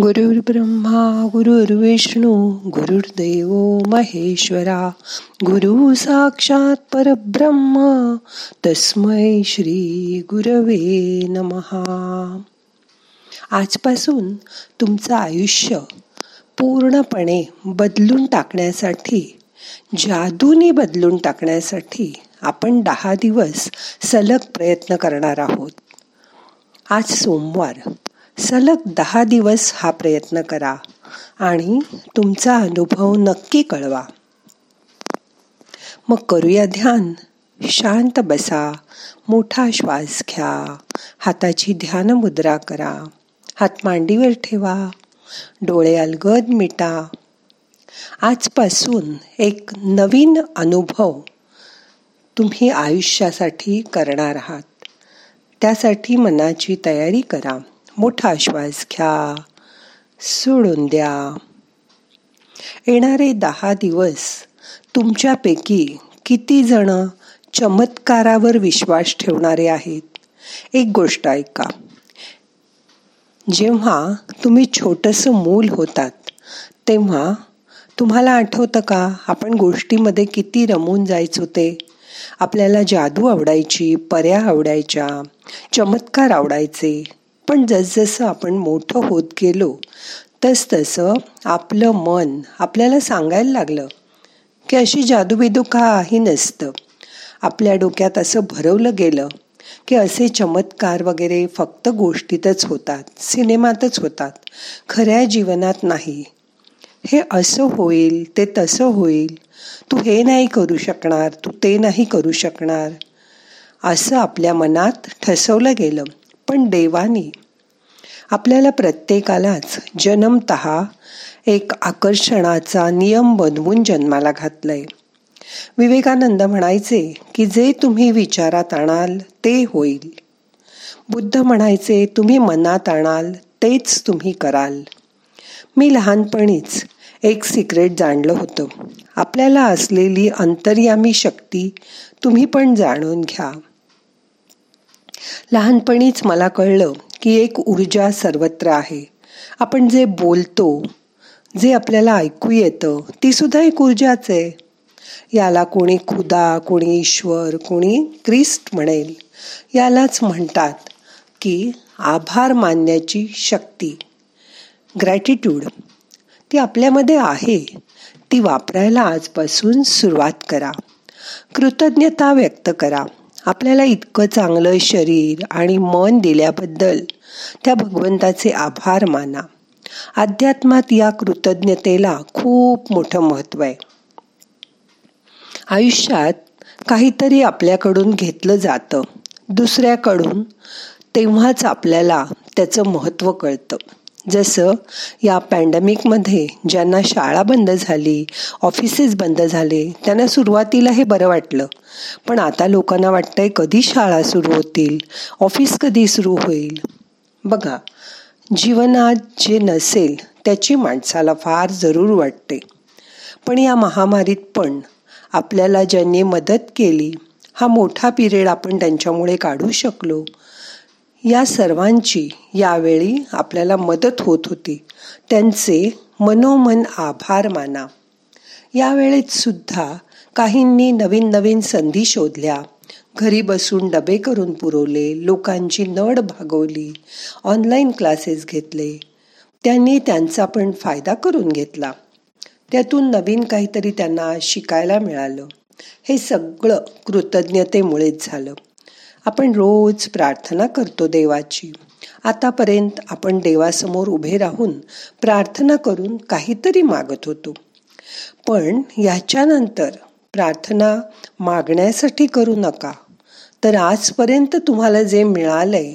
गुरुर् ब्रह्मा गुरुर्विष्णू गुरुर्देव महेश्वरा गुरु साक्षात परब्रह्म तस्मै श्री गुरवे नमहा आजपासून तुमचं आयुष्य पूर्णपणे बदलून टाकण्यासाठी जादूनी बदलून टाकण्यासाठी आपण दहा दिवस सलग प्रयत्न करणार आहोत. आज सोमवार सलग दहा दिवस हा प्रयत्न करा आणि तुमचा अनुभव नक्की कळवा. मग करूया ध्यान. शांत बसा. मोठा श्वास घ्या. हाताची ध्यान मुद्रा करा. हात मांडीवर ठेवा. डोळे अलगद मिटा. आजपासून एक नवीन अनुभव तुम्ही आयुष्यासाठी करणार आहात. त्यासाठी मनाची तयारी करा. मोठा श्वास घ्या. सोडून द्या. येणारे दहा दिवस तुमच्यापैकी किती जण चमत्कारावर विश्वास ठेवणारे आहेत? एक गोष्ट ऐका. जेव्हा तुम्ही छोटंसं मूल होतात तेव्हा तुम्हाला आठवतं का आपण गोष्टीमध्ये किती रमून जायचो ते आपल्याला जादू आवडायची पर्या आवडायच्या चमत्कार आवडायचे. पण जसजसं आपण मोठं होत गेलो तसतसं आपलं मन आपल्याला सांगायला लागलं की अशी जादूबिदू काही नसतं. आपल्या डोक्यात असं भरवलं गेलं की असे चमत्कार वगैरे फक्त गोष्टीतच होतात सिनेमातच होतात खऱ्या जीवनात नाही. हे असं होईल ते तसं होईल तू हे नाही करू शकणार तू ते नाही करू शकणार असं आपल्या मनात ठसवलं गेलं. पण देवानी आपल्याला प्रत्येकालाच जन्मत एक आकर्षणाचा नियम बनवून जन्माला घातलंय. विवेकानंद म्हणायचे की जे तुम्ही विचारात आणाल ते होईल. बुद्ध म्हणायचे तुम्ही मनात आणाल तेच तुम्ही कराल. मी लहानपणीच एक सिक्रेट जाणलं होतं. आपल्याला असलेली अंतर्यामी शक्ती तुम्ही पण जाणून घ्या. लहानपणीच मला कळलं की एक ऊर्जा सर्वत्र आहे. आपण जे बोलतो जे आपल्याला ऐकू येतं ती सुद्धा एक ऊर्जाच आहे. याला कोणी खुदा कोणी ईश्वर कोणी क्रिस्ट म्हणेल. यालाच म्हणतात की आभार मानण्याची शक्ती. ग्रॅटिट्यूड ती आपल्यामध्ये आहे. ती वापरायला आजपासून सुरुवात करा. कृतज्ञता व्यक्त करा. आपल्याला इतकं चांगलं शरीर आणि मन दिल्याबद्दल त्या भगवंताचे आभार माना. अध्यात्मात या कृतज्ञतेला खूप मोठं महत्त्व आहे. आयुष्यात काहीतरी आपल्याकडून घेतलं जातं. दुसऱ्याकडून तेव्हाच आपल्याला त्याचं महत्त्व कळतं. जसं या पॅन्डेमिकमध्ये ज्यांना शाळा बंद झाली ऑफिसेस बंद झाले त्यांना सुरुवातीला हे बरं वाटलं. पण आता लोकांना वाटतंय कधी शाळा सुरू होतील ऑफिस कधी सुरू होईल? बघा जीवनात जे नसेल त्याची माणसाला फार जरूर वाटते. पण या महामारीत पण आपल्याला ज्यांनी मदत केली हा मोठा पिरियड आपण त्यांच्यामुळे काढू शकलो. या सर्वांची यावेळी आपल्याला मदत होत होती. त्यांचे मनोमन आभार माना. यावेळेत सुद्धा काहींनी नवीन नवीन संधी शोधल्या. घरी बसून डबे करून पुरवले लोकांची नड भागवली ऑनलाईन क्लासेस घेतले. त्यांनी त्यांचा पण फायदा करून घेतला. त्यातून नवीन काहीतरी त्यांना शिकायला मिळालं. हे सगळं कृतज्ञतेमुळेच झालं. आपण रोज प्रार्थना करतो देवाची. आतापर्यंत आपण देवासमोर उभे राहून प्रार्थना करून काहीतरी मागत होतो. पण ह्याच्यानंतर प्रार्थना मागण्यासाठी करू नका. तर आजपर्यंत तुम्हाला जे मिळालंय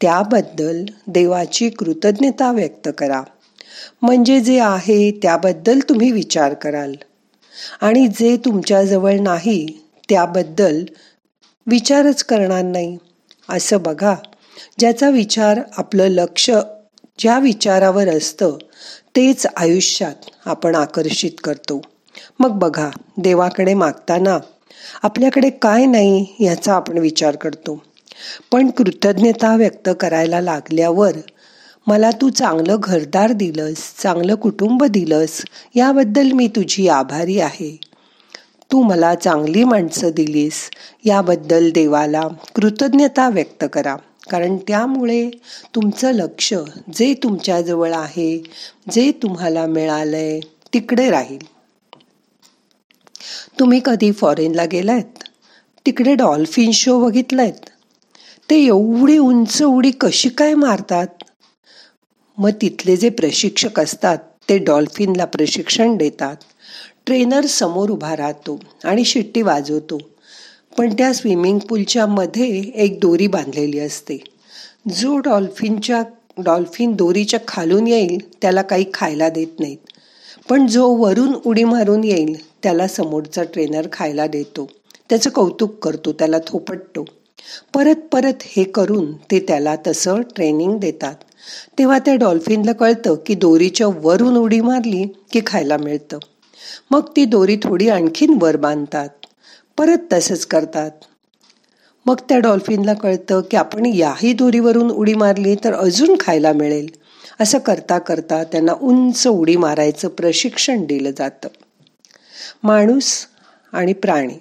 त्याबद्दल देवाची कृतज्ञता व्यक्त करा. म्हणजे जे आहे त्याबद्दल तुम्ही विचार कराल. आणि जे तुमच्याजवळ नाही त्याबद्दल विचारच करणार नाही. असं बघा. ज्याचा विचार आपलं लक्ष ज्या विचारावर असतं तेच आयुष्यात आपण आकर्षित करतो. मग बघा देवाकडे मागताना आपल्याकडे काय नाही याचा आपण विचार करतो. पण कृतज्ञता व्यक्त करायला लागल्यावर मला तू चांगलं घरदार दिलंस चांगलं कुटुंब दिलंस याबद्दल मी तुझी आभारी आहे. तू मला चांगली माणसं दिलीस याबद्दल देवाला कृतज्ञता व्यक्त करा. कारण त्यामुळे तुमचं लक्ष जे तुमच्याजवळ आहे जे तुम्हाला मिळालंय तिकडे राहील. तुम्ही कधी फॉरेनला गेलायत? तिकडे डॉल्फिन शो बघितलायत? ते एवढी उंच उडी कशी काय मारतात? मग तिथले जे प्रशिक्षक असतात ते डॉल्फिनला प्रशिक्षण देतात. ट्रेनर समोर उभा राहतो आणि शिट्टी वाजवतो. पण त्या स्विमिंग पूलच्या मध्ये एक दोरी बांधलेली असते. जो डॉल्फिनच्या डॉल्फिन दोरीच्या खालून येईल त्याला काही खायला देत नाहीत. पण जो वरून उडी मारून येईल त्याला समोरचा ट्रेनर खायला देतो. त्याचं कौतुक करतो त्याला थोपटतो. परत परत हे करून ते त्याला तसं ट्रेनिंग देतात. तेव्हा त्या डॉल्फिनला कळतं की दोरीच्या वरून उडी मारली की खायला मिळतं. मग ती दोरी थोडी आणखीन वर बांधतात. परत तसंच करतात. मग त्या डॉल्फिनला कळतं की आपण याही दोरीवरून उडी मारली तर अजून खायला मिळेल. असं करता करता त्यांना उंच उडी मारायचं प्रशिक्षण दिलं जातं. माणूस आणि प्राणी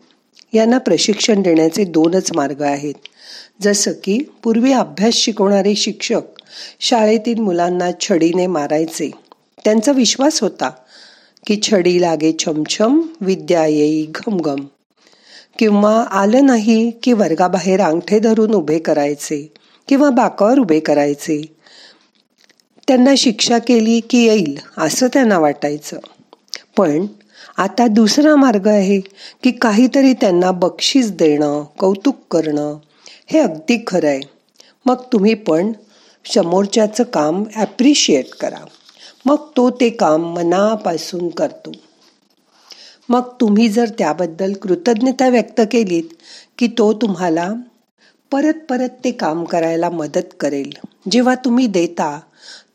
यांना प्रशिक्षण देण्याचे दोनच मार्ग आहेत. जसं की पूर्वी अभ्यास शिकवणारे शिक्षक शाळेतील मुलांना छडीने मारायचे. त्यांचा विश्वास होता की छडी लागे छमछम विद्या येई घमघम. किंवा आलं नाही की वर्गाबाहेर अंगठे धरून उभे करायचे किंवा बाकावर उभे करायचे. त्यांना शिक्षा केली की येईल असं त्यांना वाटायचं. पण आता दुसरा मार्ग आहे की काहीतरी त्यांना बक्षीस देणं कौतुक करणं हे अगदी खरं आहे मग तुम्ही पण समोरच्याचं काम ॲप्रिशिएट करा. मग तो ते काम मनापासून करतो. मग तुम्ही जर त्याबद्दल कृतज्ञता व्यक्त केलीत की तो तुम्हाला परत परत ते काम करायला मदत करेल. जेव्हा तुम्ही देता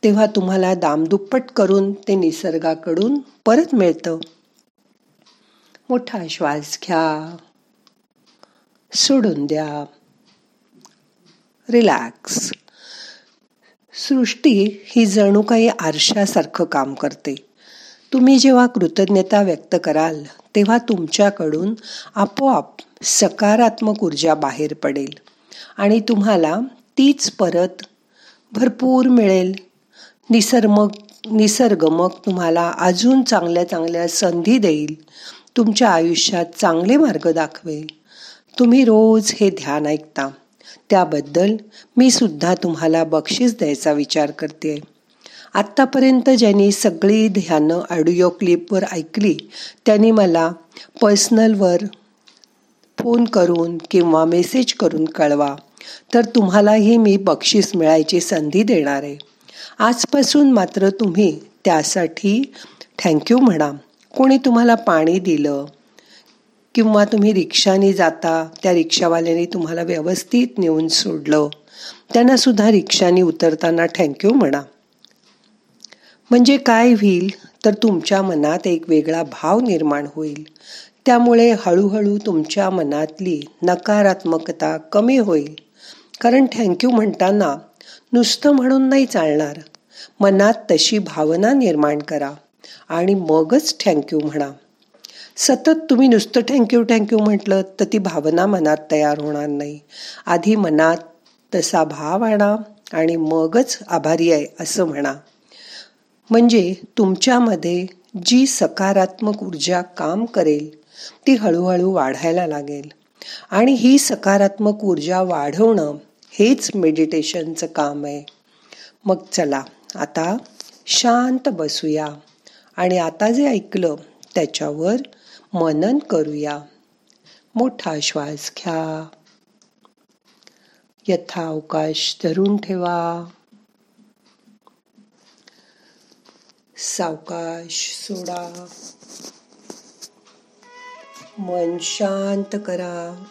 तेव्हा तुम्हाला दामदुप्पट करून ते निसर्गाकडून परत मिळतं. मोठा श्वास घ्या. सोडून द्या. रिलॅक्स. सृष्टी ही जणू काही आरशासारखं काम करते. तुम्ही जेव्हा कृतज्ञता व्यक्त कराल तेव्हा तुमच्याकडून आपोआप सकारात्मक ऊर्जा बाहेर पडेल आणि तुम्हाला तीच परत भरपूर मिळेल. निसर्ग निसर्ग मग तुम्हाला अजून चांगल्या चांगल्या संधी देईल. तुमच्या आयुष्यात चांगले मार्ग दाखवेल. तुम्ही रोज हे ध्यान ऐकता. त्याबद्दल मी सुद्धा तुम्हाला बक्षीस द्यायचा विचार करते. आत्तापर्यंत ज्यांनी सगळी ध्यानं ऑडिओ क्लिपवर ऐकली त्यांनी मला पर्सनलवर फोन करून किंवा मेसेज करून कळवा तर तुम्हालाही मी बक्षीस मिळायची संधी देणार आहे. आजपासून मात्र तुम्ही त्यासाठी थँक्यू म्हणा. कोणी तुम्हाला पाणी दिलं किंवा तुम्ही रिक्षाने जाता त्या रिक्षावाल्याने तुम्हाला व्यवस्थित नेऊन सोडलं. त्यांना सुद्धा रिक्षाने उतरताना थँक्यू म्हणा. म्हणजे काय होईल? तर तुमच्या मनात एक वेगळा भाव निर्माण होईल. त्यामुळे हळूहळू तुमच्या मनातली नकारात्मकता कमी होईल. कारण थँक्यू म्हणताना नुसतं म्हणून नाही चालणार. मनात तशी भावना निर्माण करा आणि मगच थँक्यू म्हणा. सतत तुम्ही नुसतं थँक्यू थँक्यू म्हटलं तर ती भावना मनात तयार होणार नाही. आधी मनात तसा भाव आणा आणि मगच आभारी आहे असं म्हणा. म्हणजे तुमच्यामध्ये जी सकारात्मक ऊर्जा काम करेल ती हळूहळू वाढायला लागेल. आणि ही सकारात्मक ऊर्जा वाढवणं हेच मेडिटेशनचं काम आहे. मग चला आता शांत बसूया. आणि आता जे ऐकलं त्याच्यावर मनन करूया. मोठा श्वास घ्या. यथावकाश धरून ठेवा. सावकाश सोडा. मन शांत करा.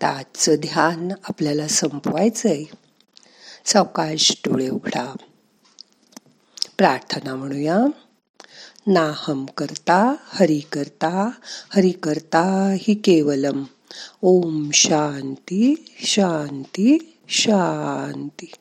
आता आजचं ध्यान आपल्याला संपवायचंय. सावकाश डोळे उघडा. प्रार्थना म्हणूया. नाहम करता हरि करता हरि करता हि केवलम. ओम शांती शांती शांती.